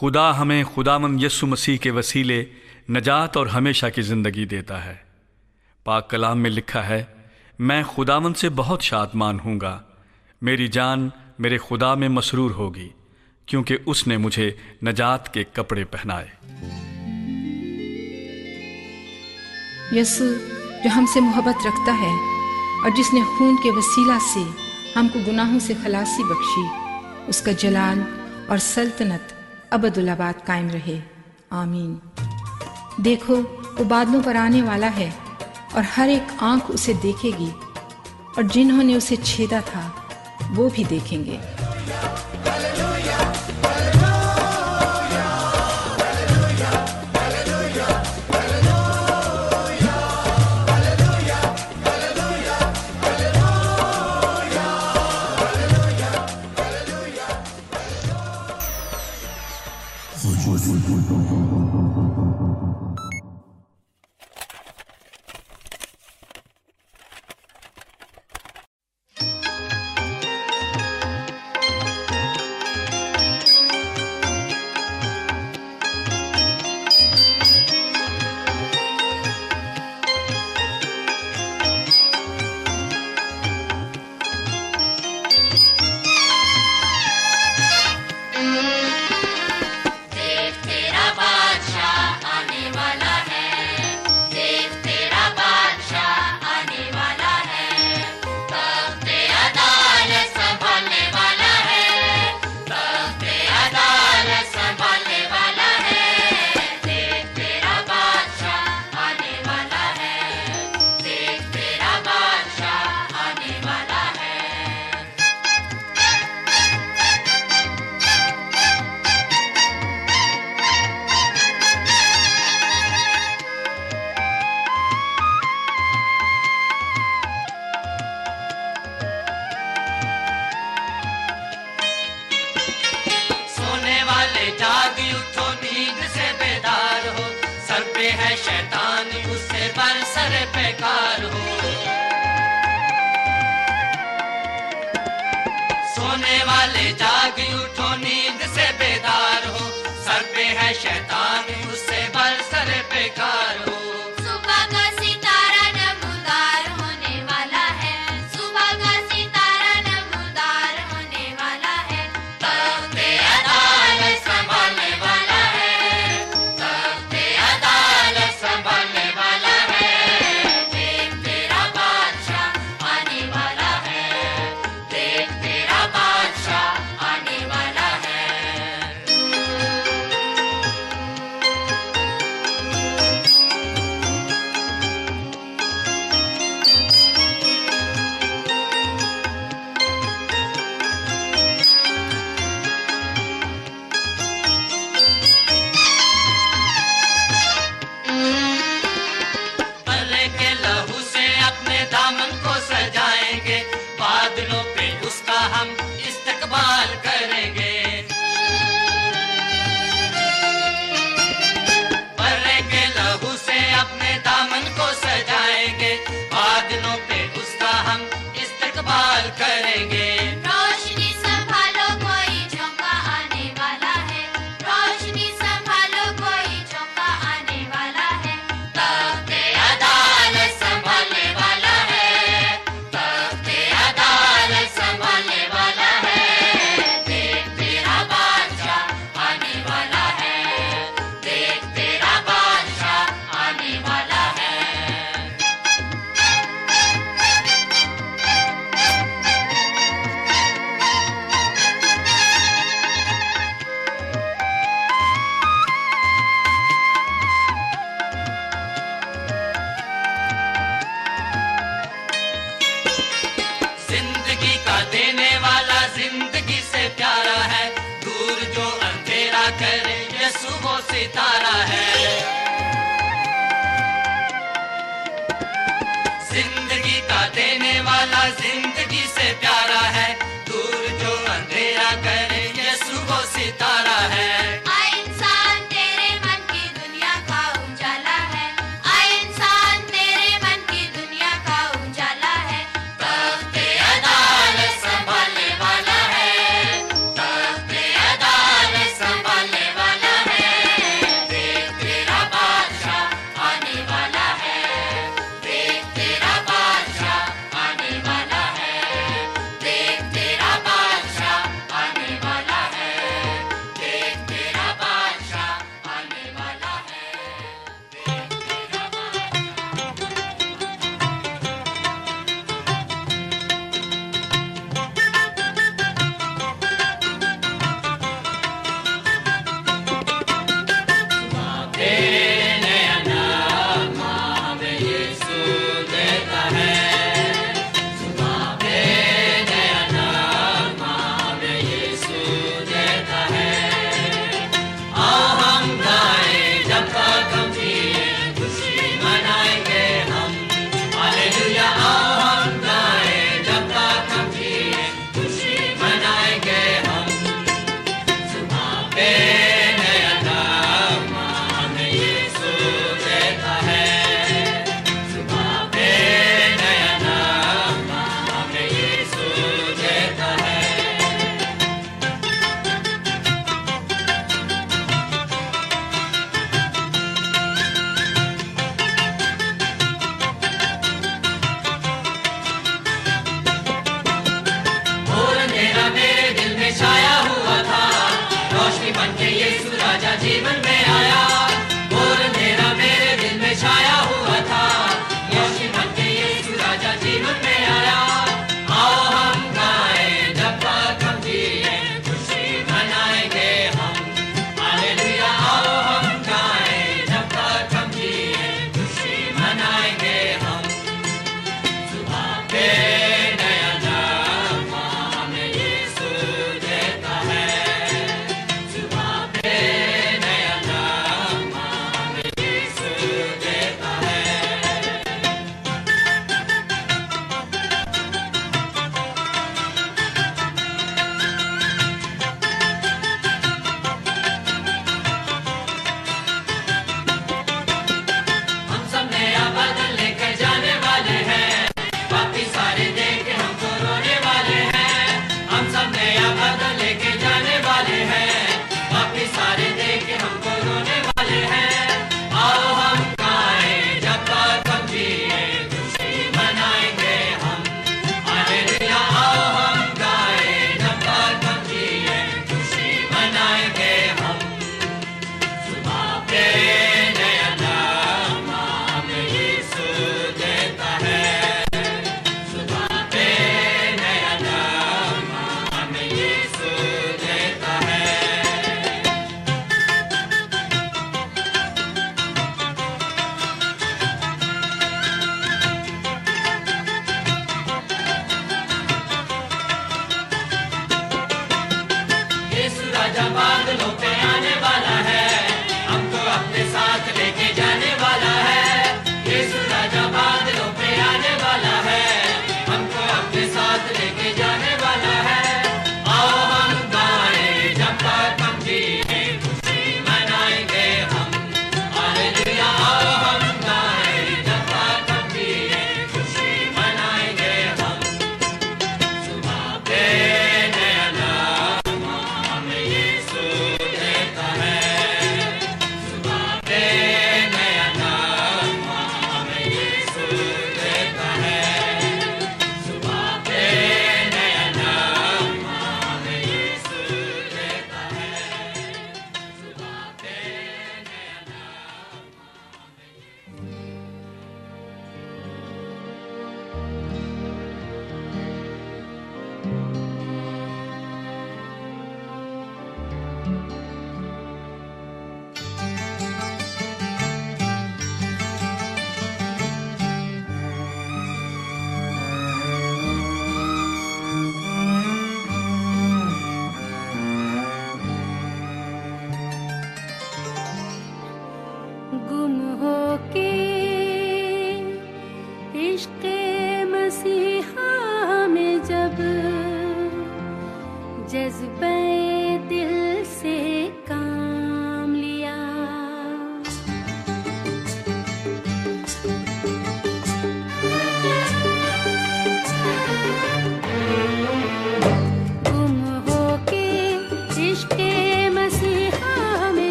خدا ہمیں خدا من یسو مسیح کے وسیلے نجات اور ہمیشہ کی زندگی دیتا ہے۔ پاک کلام میں لکھا ہے، میں خدا من سے بہت شادمان ہوں گا۔ میری جان میرے خدا میں مسرور ہوگی، کیونکہ اس نے مجھے نجات کے کپڑے پہنائے۔ یسو جو ہم سے محبت رکھتا ہے اور جس نے خون کے وسیلہ سے ہم کو گناہوں سے خلاصی بخشی، اس کا جلال اور سلطنت ابد الباد قائم رہے۔ آمین۔ دیکھو وہ بادلوں پر آنے والا ہے اور ہر ایک آنکھ اسے دیکھے گی اور جنہوں نے اسے چھیدا تھا، وہ بھی دیکھیں گے۔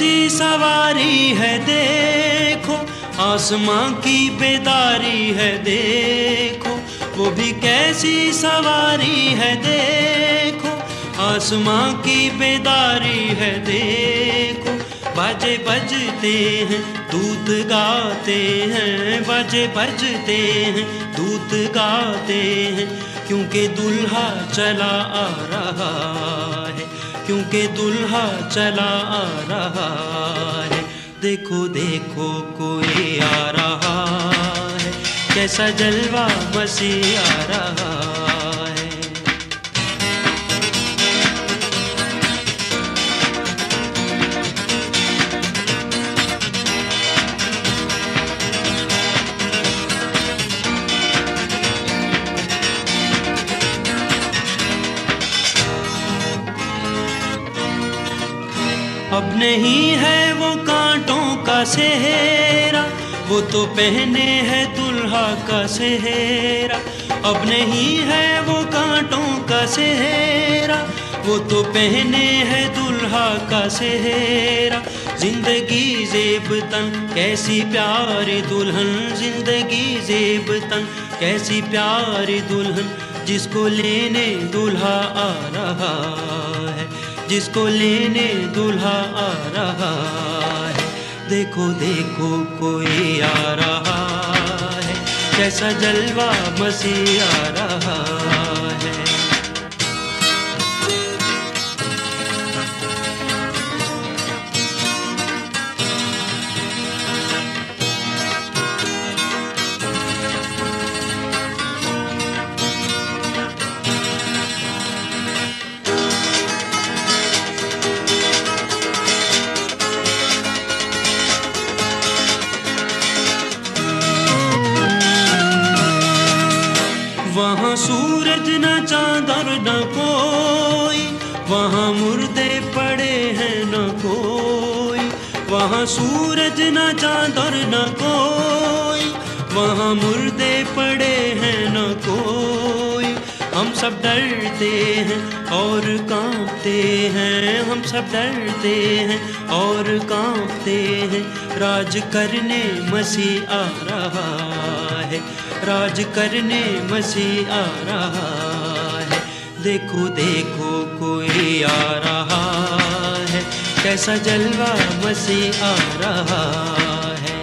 سی سواری ہے، دیکھو آسمان کی بیداری ہے، دیکھو، وہ بھی کیسی سواری ہے، دیکھو آسمان کی بیداری ہے، دیکھو، بجے بجتے ہیں، دودھ گاتے ہیں، بجے بجتے ہیں، دودھ گاتے ہیں، کیونکہ دلہا چلا آ رہا کیونکہ دلہا چلا آ رہا ہے۔ دیکھو دیکھو، کوئی آ رہا ہے۔ کیسا جلوہ مسیح آ رہا ہے نہیں ہے وہ کانٹوں کا سہرا، وہ تو پہنے ہے دلہا کا سہرا۔ اب نہیں ہے وہ کانٹوں کا سہرا، وہ تو پہنے ہے دلہا کا سہرا۔ زندگی زیب تن، کیسی پیاری دلہن۔ زندگی زیب تن، کیسی پیاری دلہن۔ جس کو لینے دلہا آ رہا ہے۔ جس کو لینے دلہا آ رہا ہے۔ دیکھو دیکھو، کوئی آ رہا ہے۔ کیسا جلوہ مسیح آ رہا ہے نہ کوئی، وہاں مردے پڑے ہیں نہ کوئی۔ وہاں سورج نہ چاند اور نہ کوئی، وہاں مردے پڑے ہیں نہ کوئی۔ ہم سب ڈرتے ہیں اور کانپتے ہیں، ہم سب ڈرتے ہیں اور کانپتے ہیں۔ راج کرنے مسیح آ رہا ہے، راج کرنے مسیح آ رہا ہے دیکھو دیکھو کوئی آ رہا ہے کیسا جلوہ مسیح آ رہا ہے۔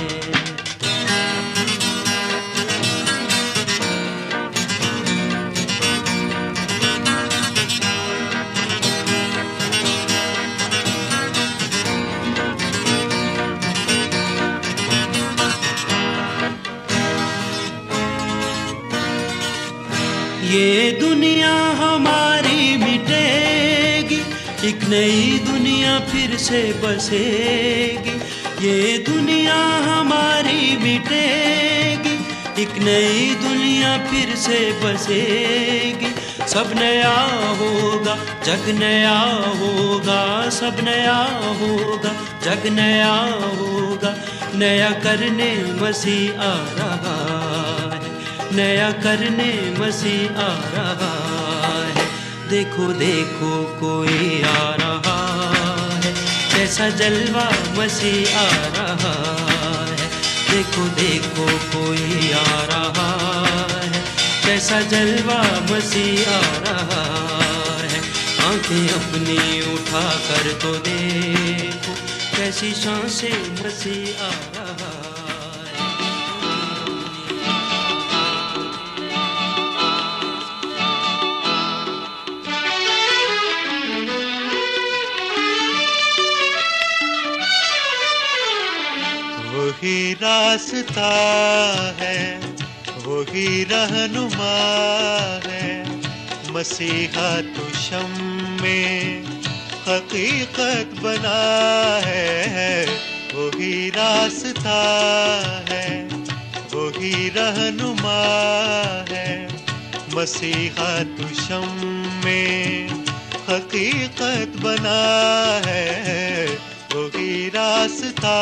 یہ نئی دنیا پھر سے بسے گی۔ یہ دنیا ہماری مٹے گی۔ ایک نئی دنیا پھر سے بسے گی۔ سب نیا ہوگا، جگ نیا ہوگا، سب نیا ہوگا، جگ نیا ہوگا۔ نیا کرنے مسیح آ رہا ہے، نیا کرنے مسیح آ رہا ہے۔ دیکھو دیکھو کوئی آ رہا ہے کیسا جلوہ مسیح آ رہا ہے۔ دیکھو دیکھو کوئی آ رہا ہے کیسا جلوہ مسیح آ رہا ہے۔ آنکھیں اپنی اٹھا کر تو دیکھو، کیسی سانسیں مسیح آ رہا وہی راستہ ہے، وہی رہنما ہے۔ مسیحا تو شم میں حقیقت بنا ہے، وہی راستہ ہے، وہی رہنما ہے۔ مسیحا تو شم میں حقیقت بنا ہے وہی راستہ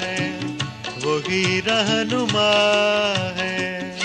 ہے وہی رہنما ہے۔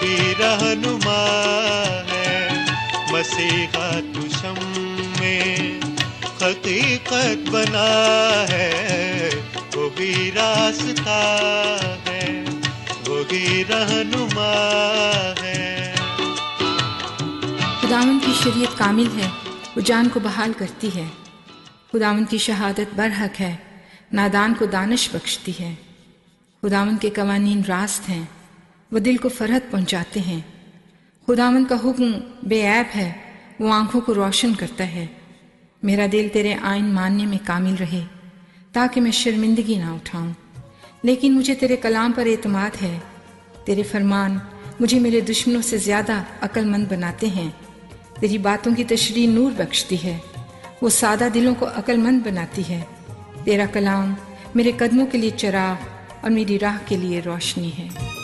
بھی رہنما ہے۔ مسیحا تو شم میں حقیقت بنا ہے۔ وہ راستہ ہے۔ وہ رہنما ہے۔ خداون کی شریعت کامل ہے۔ وہ جان کو بحال کرتی ہے۔ خداون کی شہادت برحق ہے۔ نادان کو دانش بخشتی ہے۔ خداون کے قوانین راست ہیں۔ وہ دل کو فرحت پہنچاتے ہیں۔ خداون کا حکم بے عیب ہے، وہ آنکھوں کو روشن کرتا ہے۔ میرا دل تیرے آئین ماننے میں کامل رہے، تاکہ میں شرمندگی نہ اٹھاؤں۔ لیکن مجھے تیرے کلام پر اعتماد ہے۔ تیرے فرمان مجھے میرے دشمنوں سے زیادہ عقل مند بناتے ہیں۔ تیری باتوں کی تشریح نور بخشتی ہے، وہ سادہ دلوں کو عقل مند بناتی ہے۔ تیرا کلام میرے قدموں کے لیے چراغ اور میری راہ کے لیے روشنی ہے۔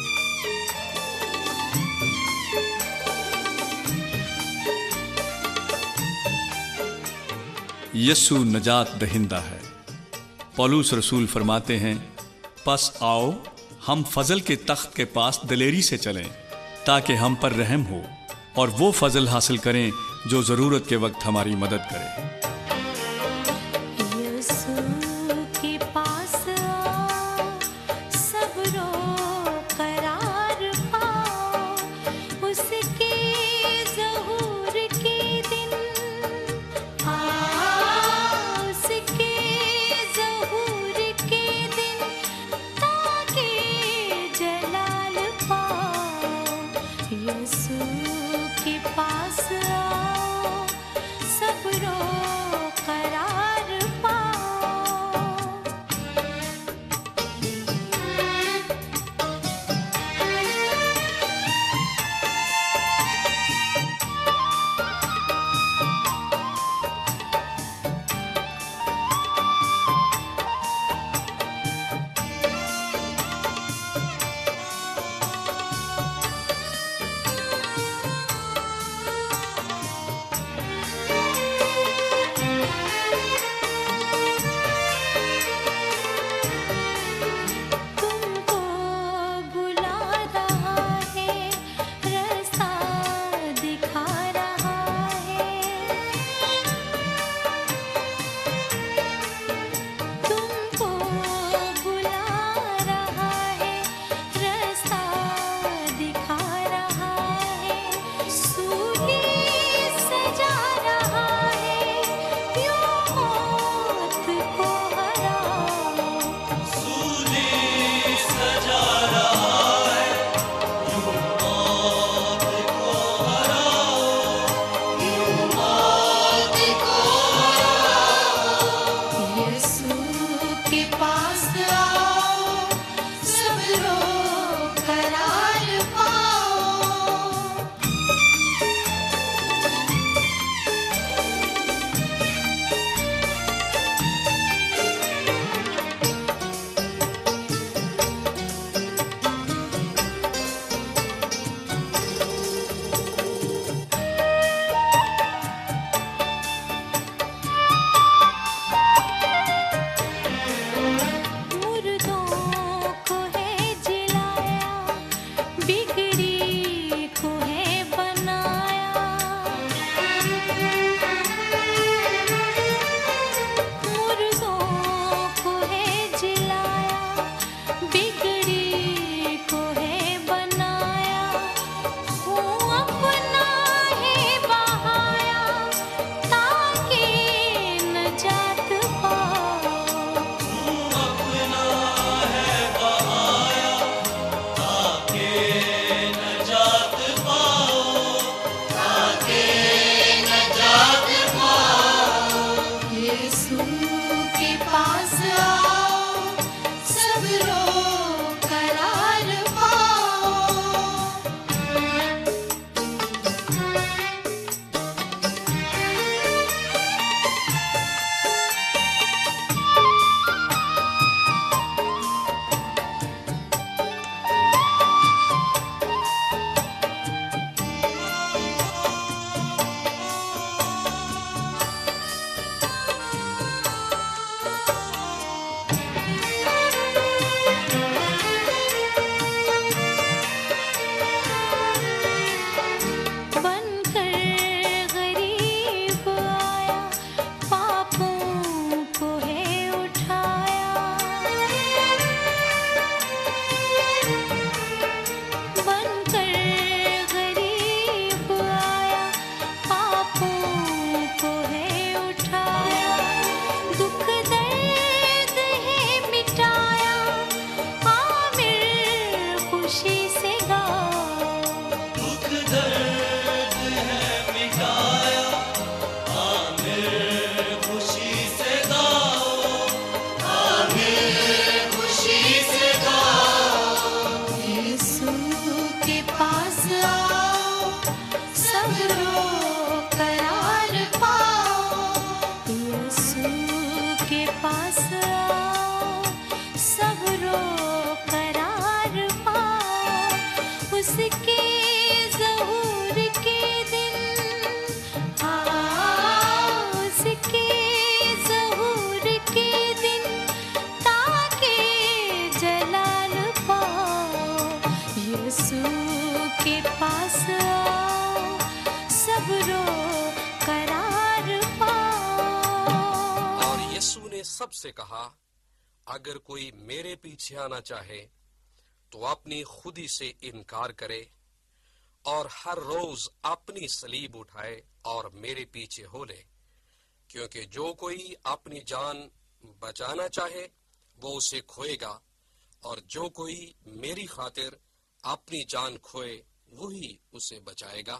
یسو نجات دہندہ ہے۔ پولوس رسول فرماتے ہیں، پس آؤ، ہم فضل کے تخت کے پاس دلیری سے چلیں، تاکہ ہم پر رحم ہو، اور وہ فضل حاصل کریں جو ضرورت کے وقت ہماری مدد کرے۔ اگر کوئی میرے پیچھے آنا چاہے تو اپنی خودی سے انکار کرے اور ہر روز اپنی سلیب اٹھائے اور میرے پیچھے ہو لے، کیونکہ جو کوئی اپنی جان بچانا چاہے وہ اسے کھوئے گا، اور جو کوئی میری خاطر اپنی جان کھوئے وہی اسے بچائے گا۔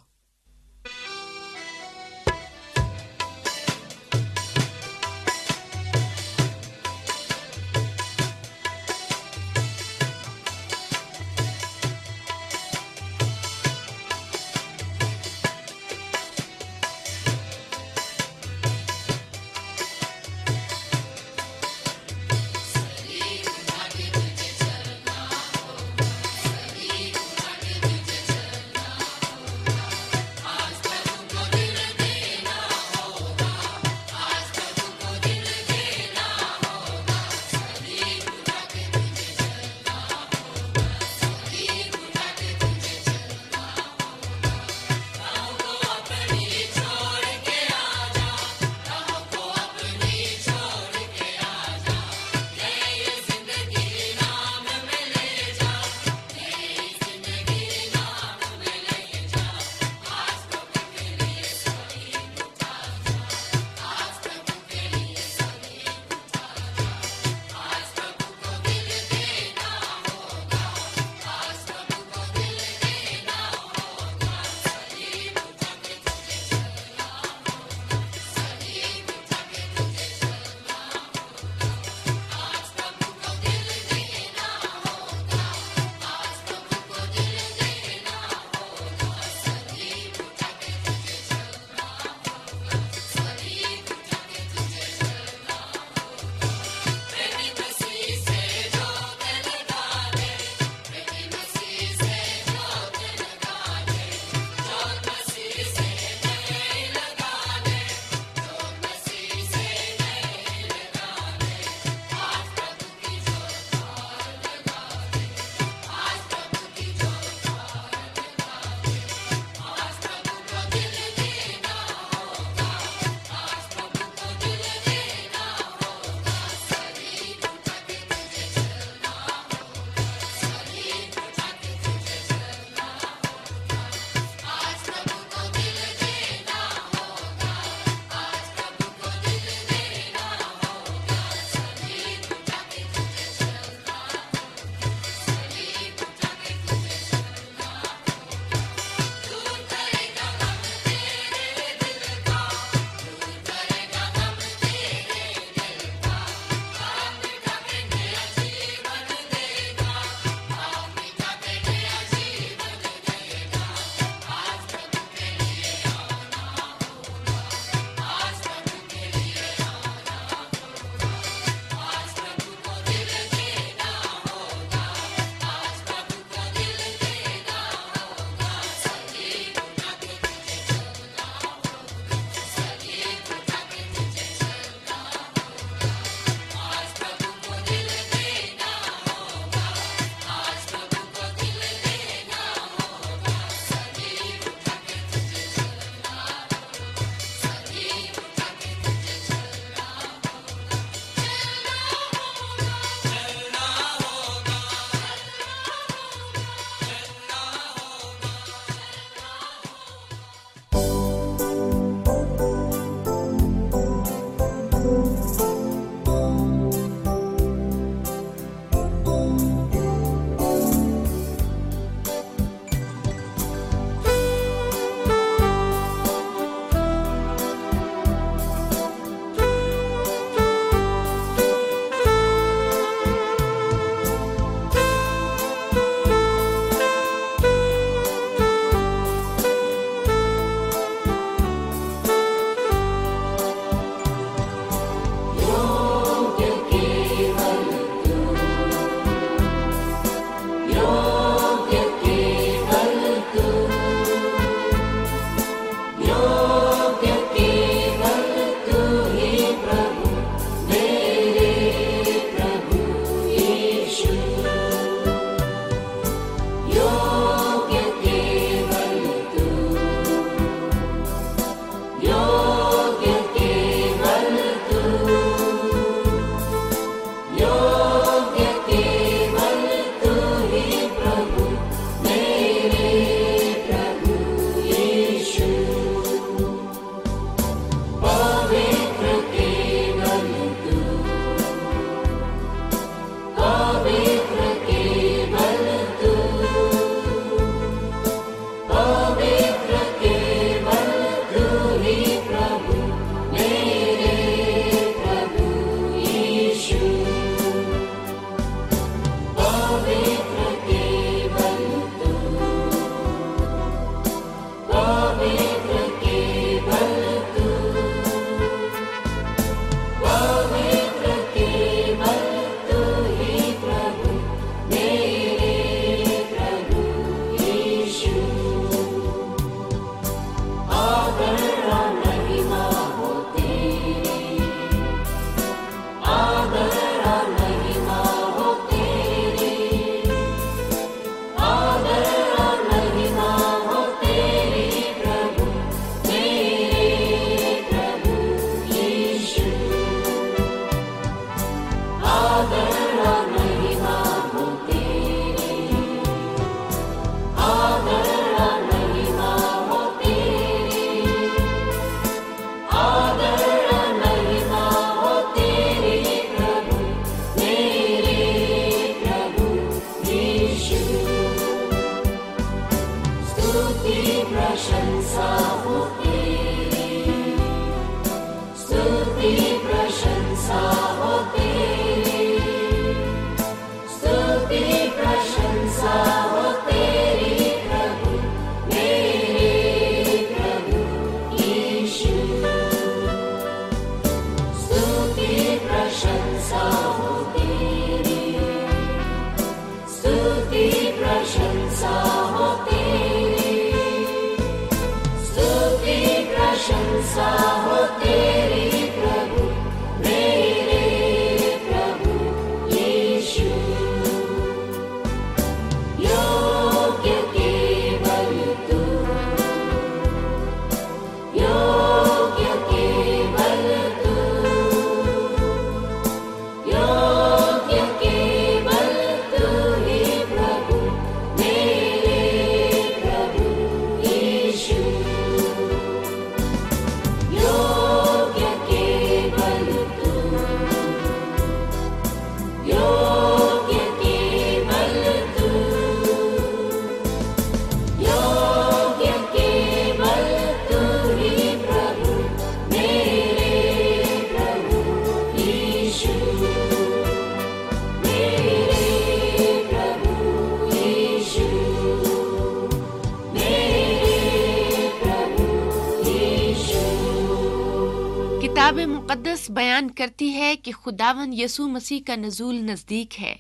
کرتی ہے کہ خداون یسوع مسیح کا نزول نزدیک ہے۔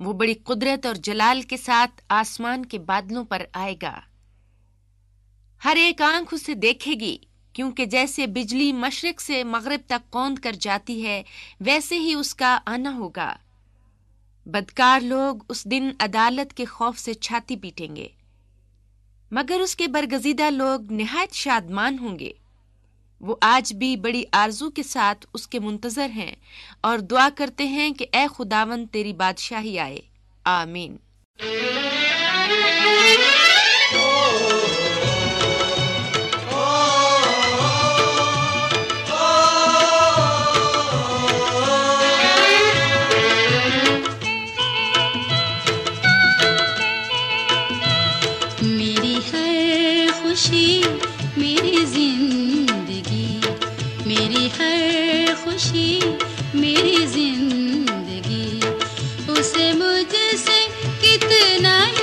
وہ بڑی قدرت اور جلال کے ساتھ آسمان کے بادلوں پر آئے گا۔ ہر ایک آنکھ اسے دیکھے گی، کیونکہ جیسے بجلی مشرق سے مغرب تک کوند کر جاتی ہے، ویسے ہی اس کا آنا ہوگا۔ بدکار لوگ اس دن عدالت کے خوف سے چھاتی پیٹیں گے۔ مگر اس کے برگزیدہ لوگ نہایت شادمان ہوں گے۔ وہ آج بھی بڑی آرزو کے ساتھ اس کے منتظر ہیں اور دعا کرتے ہیں کہ اے خداون تیری بادشاہی آئے۔ آمین۔ کتنا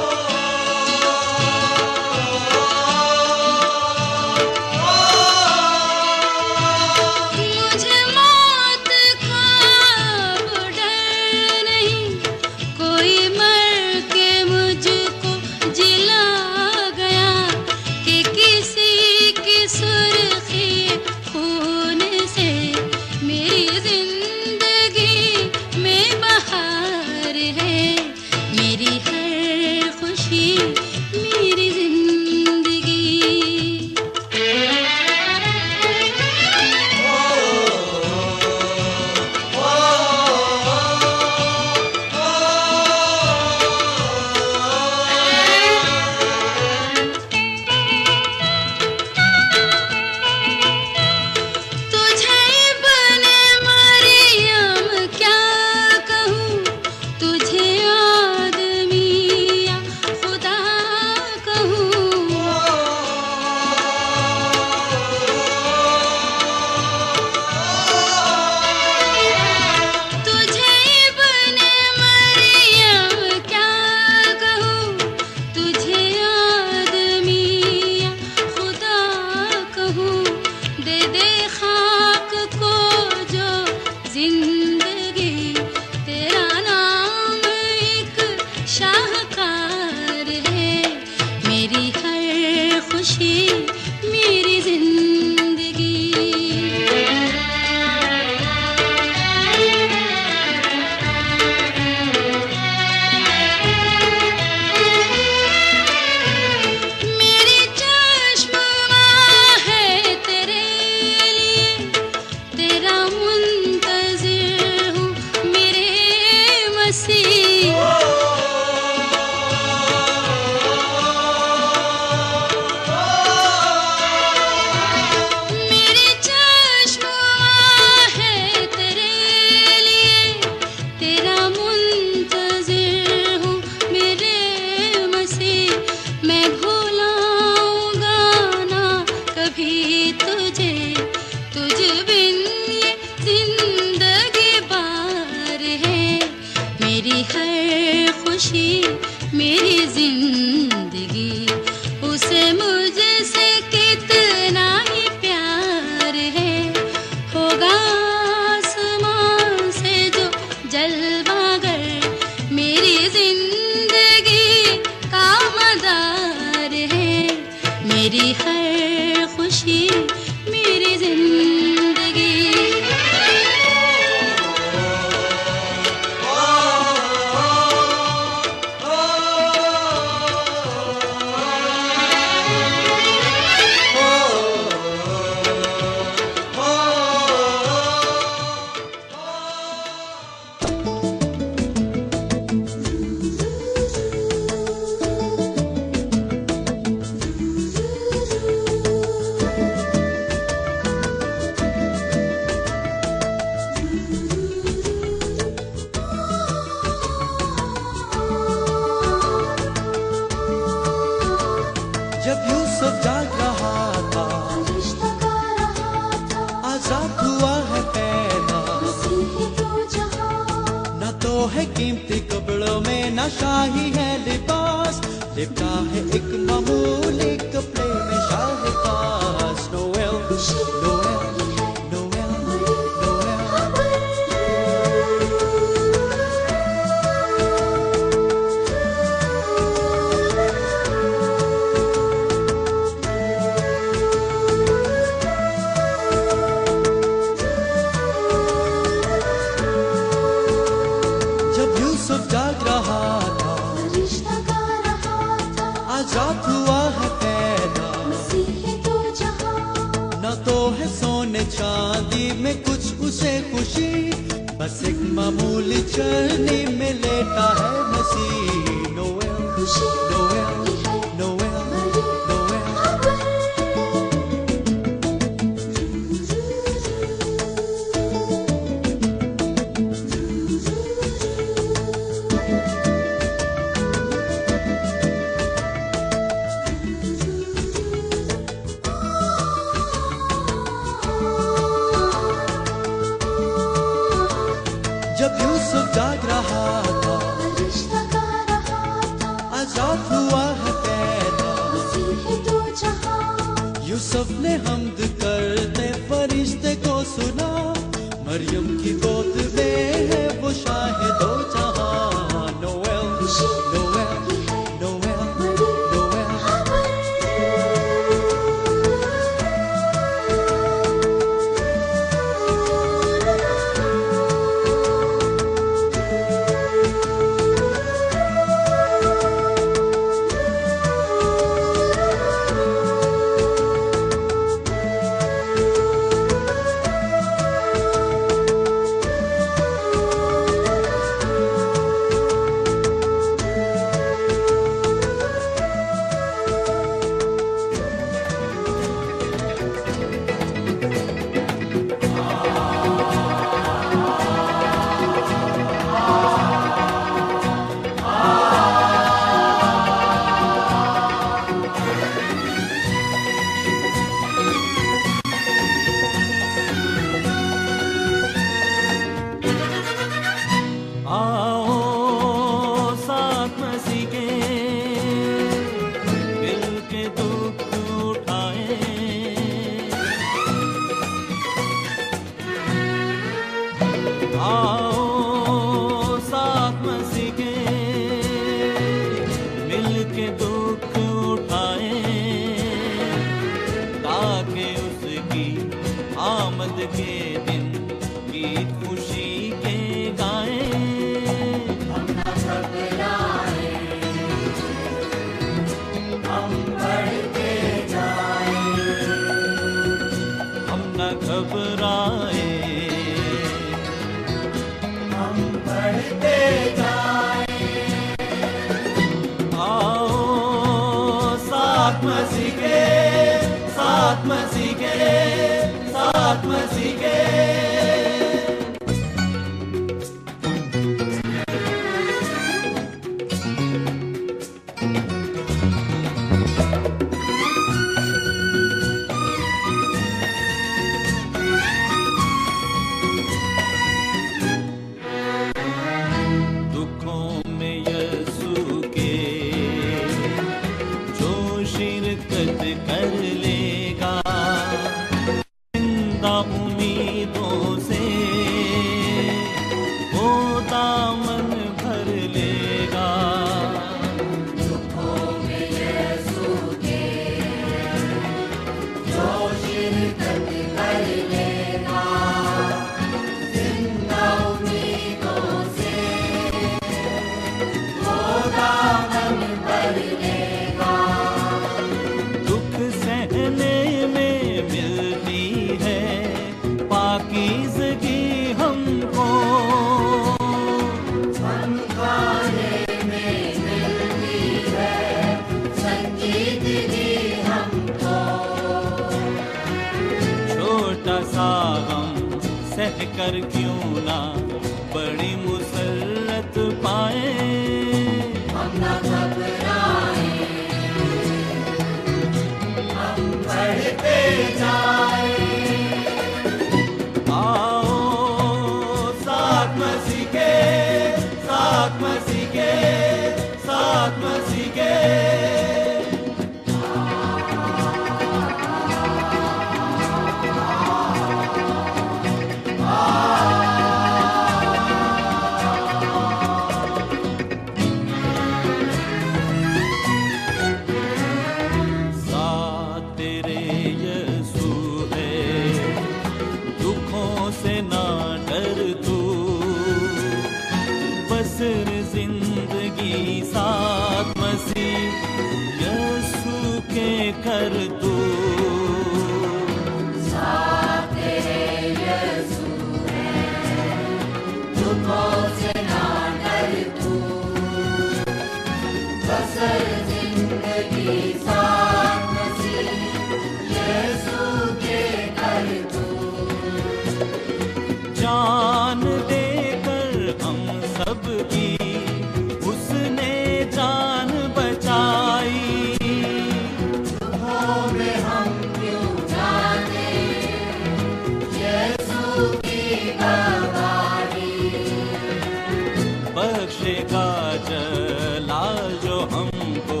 جلا جو ہم کو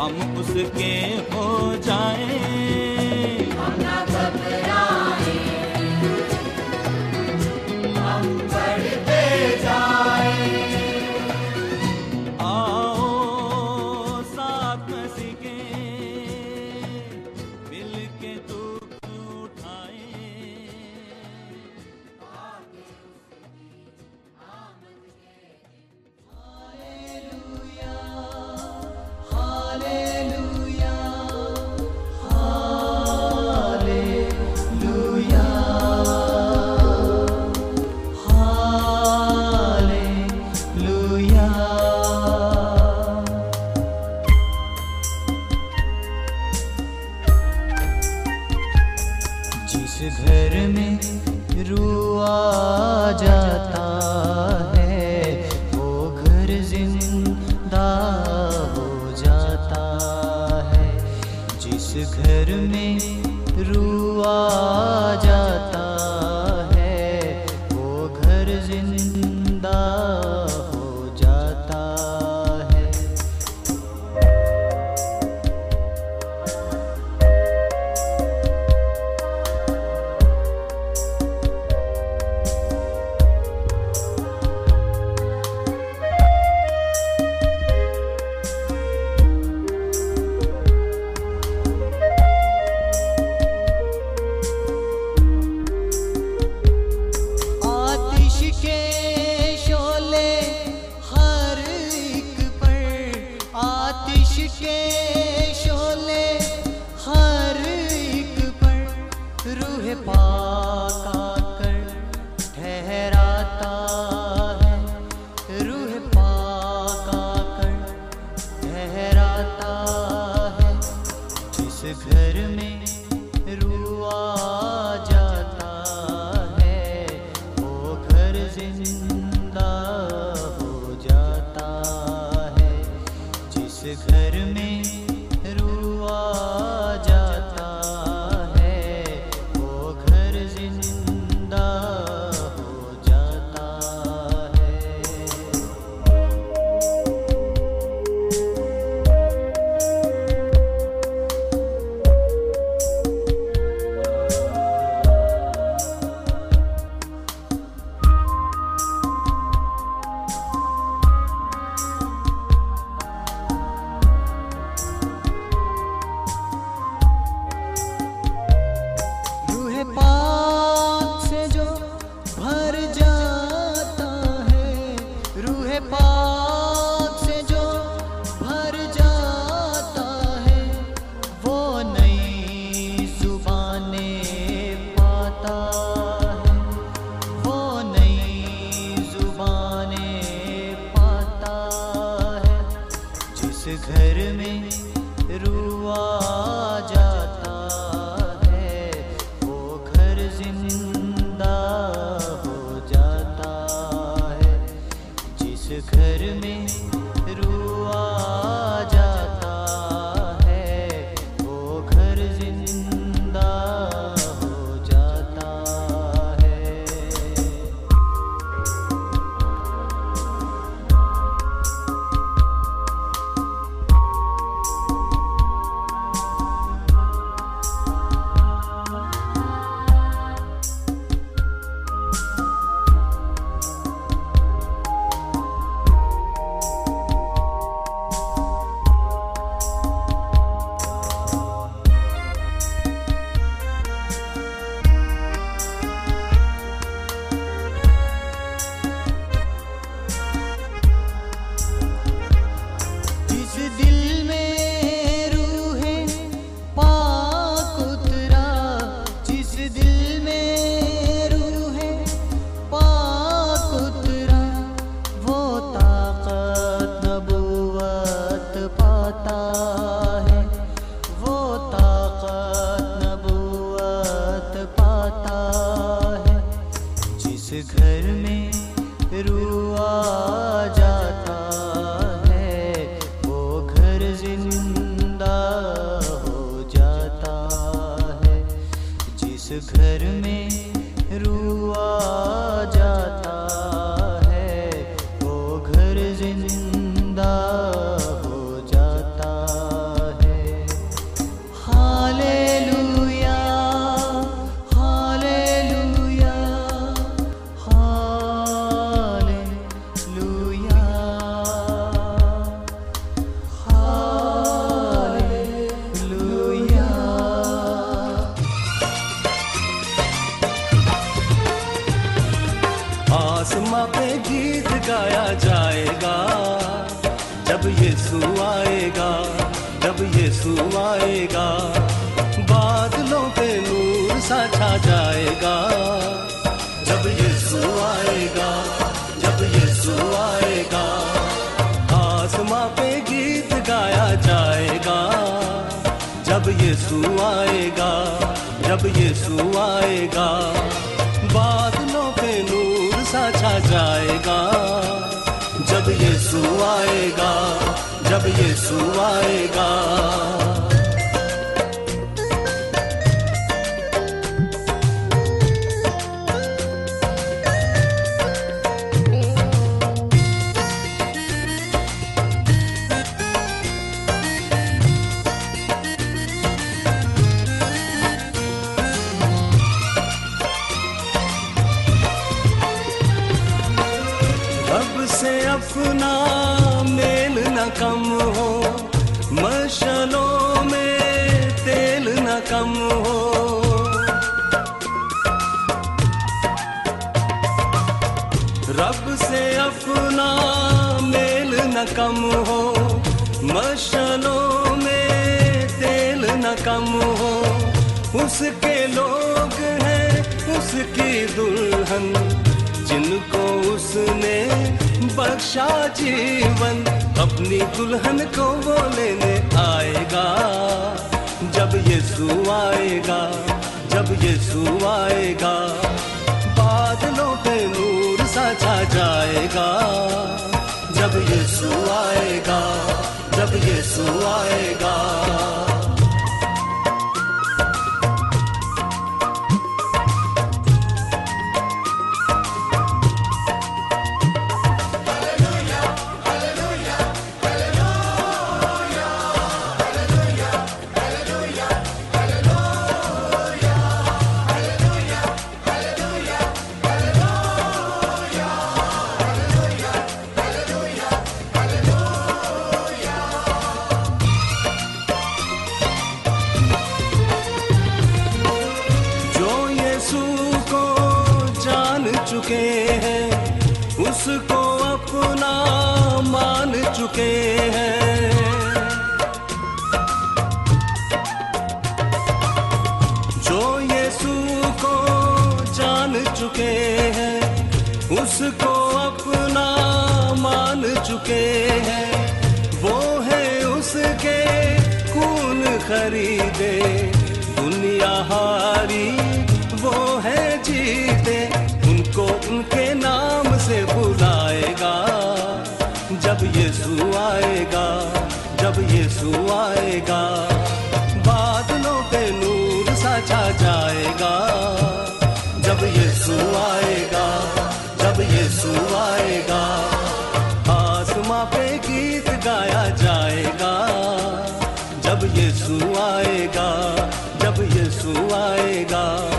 ہم اس کے ہو جائیں۔ یسو آئے گا، جب یسو آئے گا، بادلوں پہ نور سا چھا جائے گا۔ جب یسو آئے گا، جب یسو آئے گا۔ اس کے لوگ ہیں، اس کی دلہن، جن کو اس نے بخشا جیون، اپنی دلہن کو وہ لینے آئے گا۔ جب یہ سو آئے گا، جب یہ سو آئے گا، بادلوں پہ نور سا چھا جائے گا۔ جب یہ سو آئے گا، جب یہ سو آئے گا۔ چکے ہیں، اس کو اپنا مان چکے ہیں۔ جو یسو کو جان چکے ہیں، اس کو اپنا مان چکے ہیں۔ وہ ہے اس کے خریدے، دنیا ہاری کے نام سے بلائے گا۔ جب یہ سو آئے گا، جب یہ سو آئے گا، بادلوں پہ نور سا جائے گا۔ جب یہ سو آئے گا، جب یہ سو آئے گا، آسماں پہ گیت گایا جائے گا۔ جب یہ سو آئے گا، جب یہ سو آئے گا۔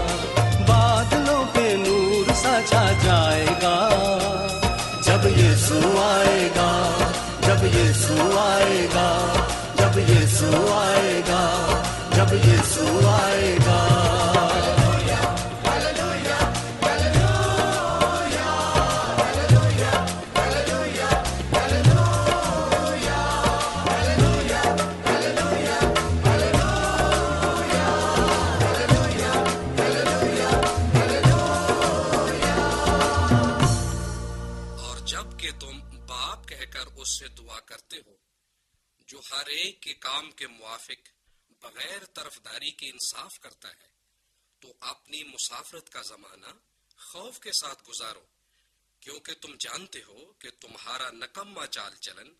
بیچا جائے گا۔ جب یہ سو آئے گا، جب یہ سو آئے گا، جب یہ سو آئے گا، جب یہ سو آئے گا۔ احکام کے موافق بغیر طرفداری کے انصاف کرتا ہے، تو اپنی مسافرت کا زمانہ خوف کے ساتھ گزارو، کیونکہ تم جانتے ہو کہ تمہارا نکمہ چال چلن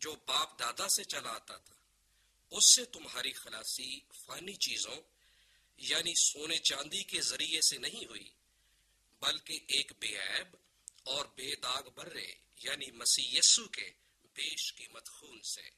جو باپ دادا سے چلا آتا تھا، اس سے تمہاری خلاصی فانی چیزوں یعنی سونے چاندی کے ذریعے سے نہیں ہوئی، بلکہ ایک بے عیب اور بے داغ برے یعنی مسیح یسو کے بیش قیمت خون سے۔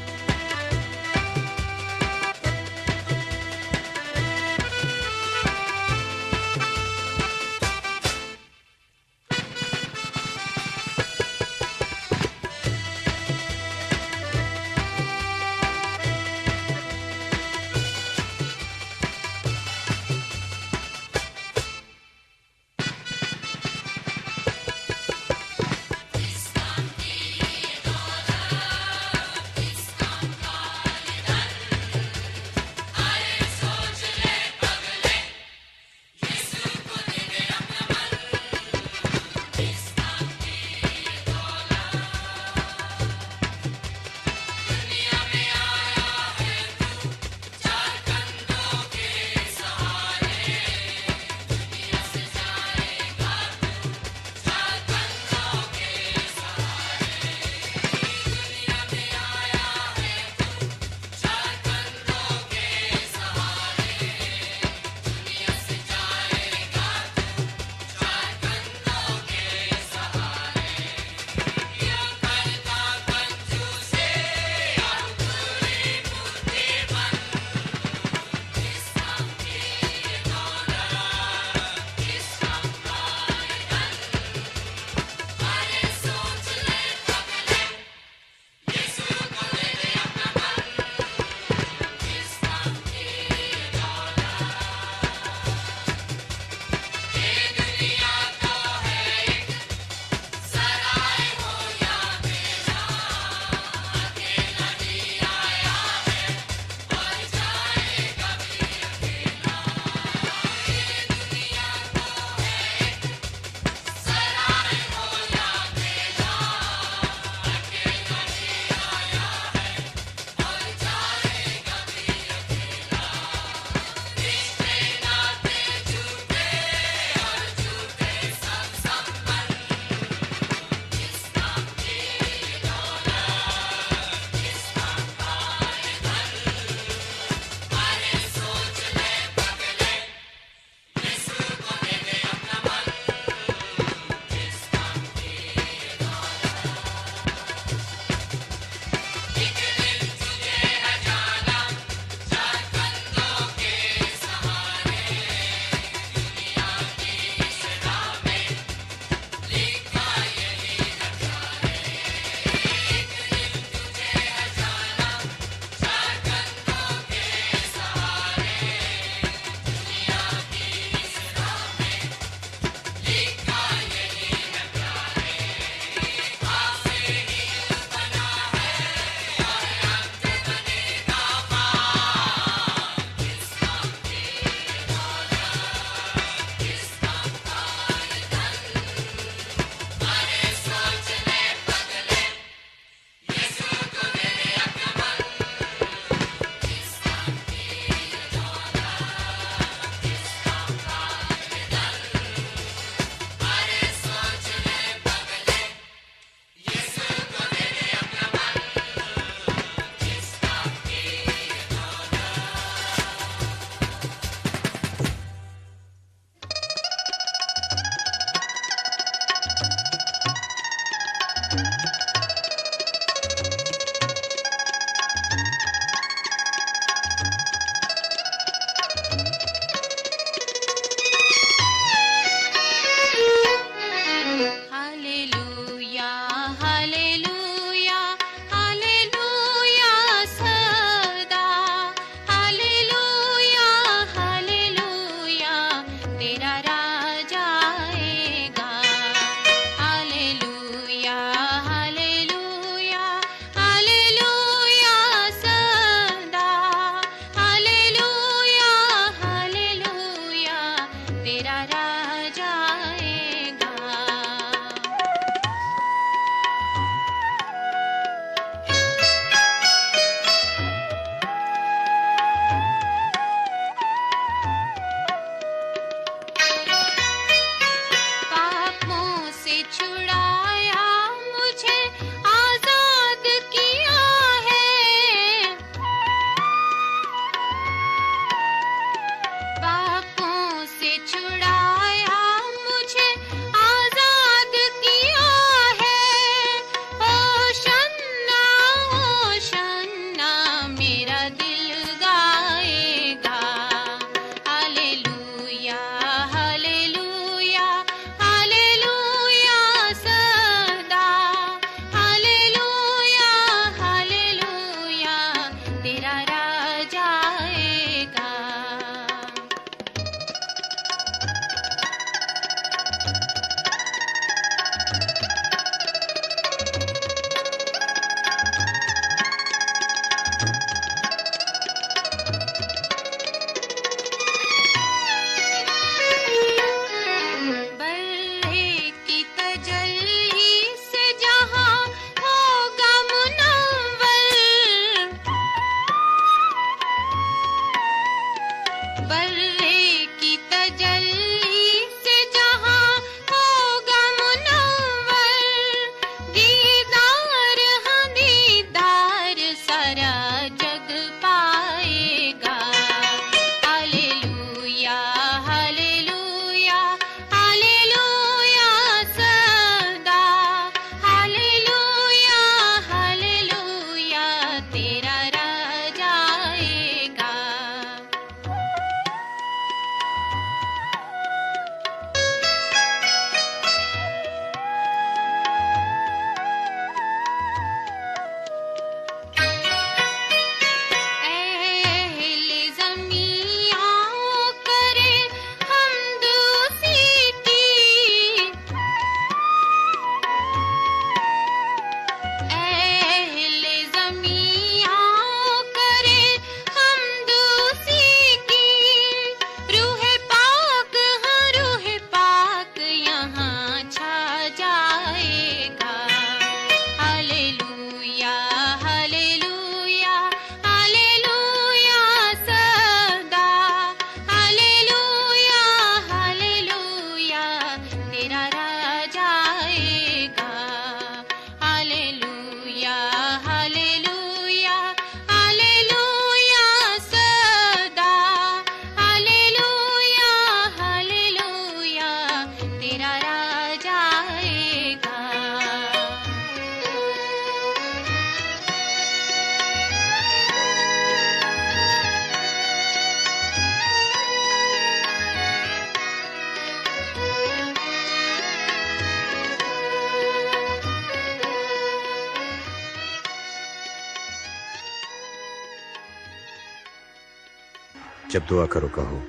کرو کہو،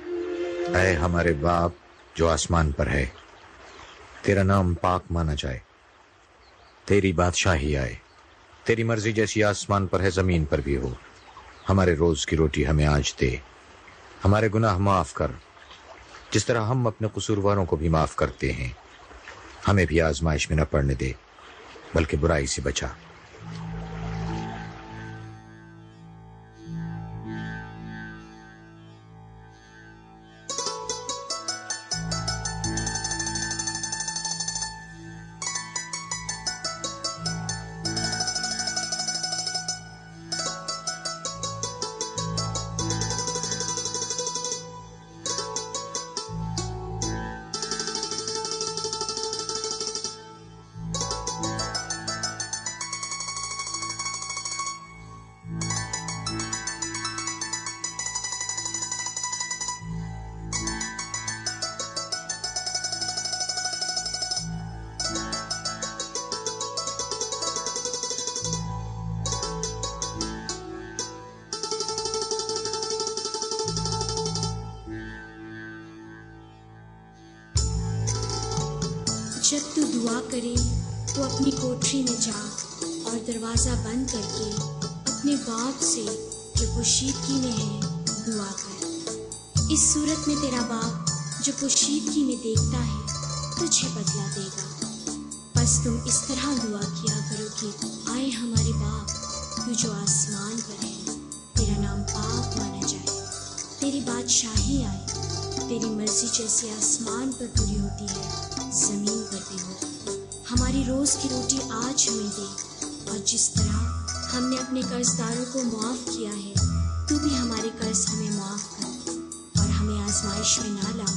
اے ہمارے باپ جو آسمان پر ہے، تیرا نام پاک مانا جائے، تیری بادشاہی آئے، تیری مرضی جیسی آسمان پر ہے، زمین پر بھی ہو۔ ہمارے روز کی روٹی ہمیں آج دے، ہمارے گناہ معاف کر۔ جس طرح ہم اپنے قصورواروں کو بھی معاف کرتے ہیں، ہمیں بھی آزمائش میں نہ پڑنے دے، بلکہ برائی سے بچا۔ کرے تو اپنی کوٹری میں جا اور دروازہ بند کر کے اپنے باپ سے جو پوشیدگی میں ہے دعا کر۔ اس صورت میں تیرا باپ جو پوشیدگی میں دیکھتا ہے تجھے بدلا دے گا۔ بس تم اس طرح دعا کیا کرو کہ آئے ہمارے باپ تو جو آسمان پر ہے تیرا نام پاک مانا جائے۔ تیری بادشاہی آئے۔ تیری مرضی جیسے آسمان پر پوری ہوتی ہے، زمین پر بھی ہو ہماری روز کی روٹی آج ہمیں دے۔ اور جس طرح ہم نے اپنے قرض داروں کو معاف کیا ہے، تو بھی ہمارے قرض ہمیں معاف کر۔ اور ہمیں آزمائش میں نہ لا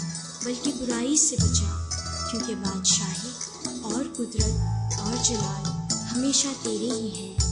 بلکہ برائی سے بچا کیونکہ بادشاہی اور قدرت اور جلال ہمیشہ تیرے ہی ہیں۔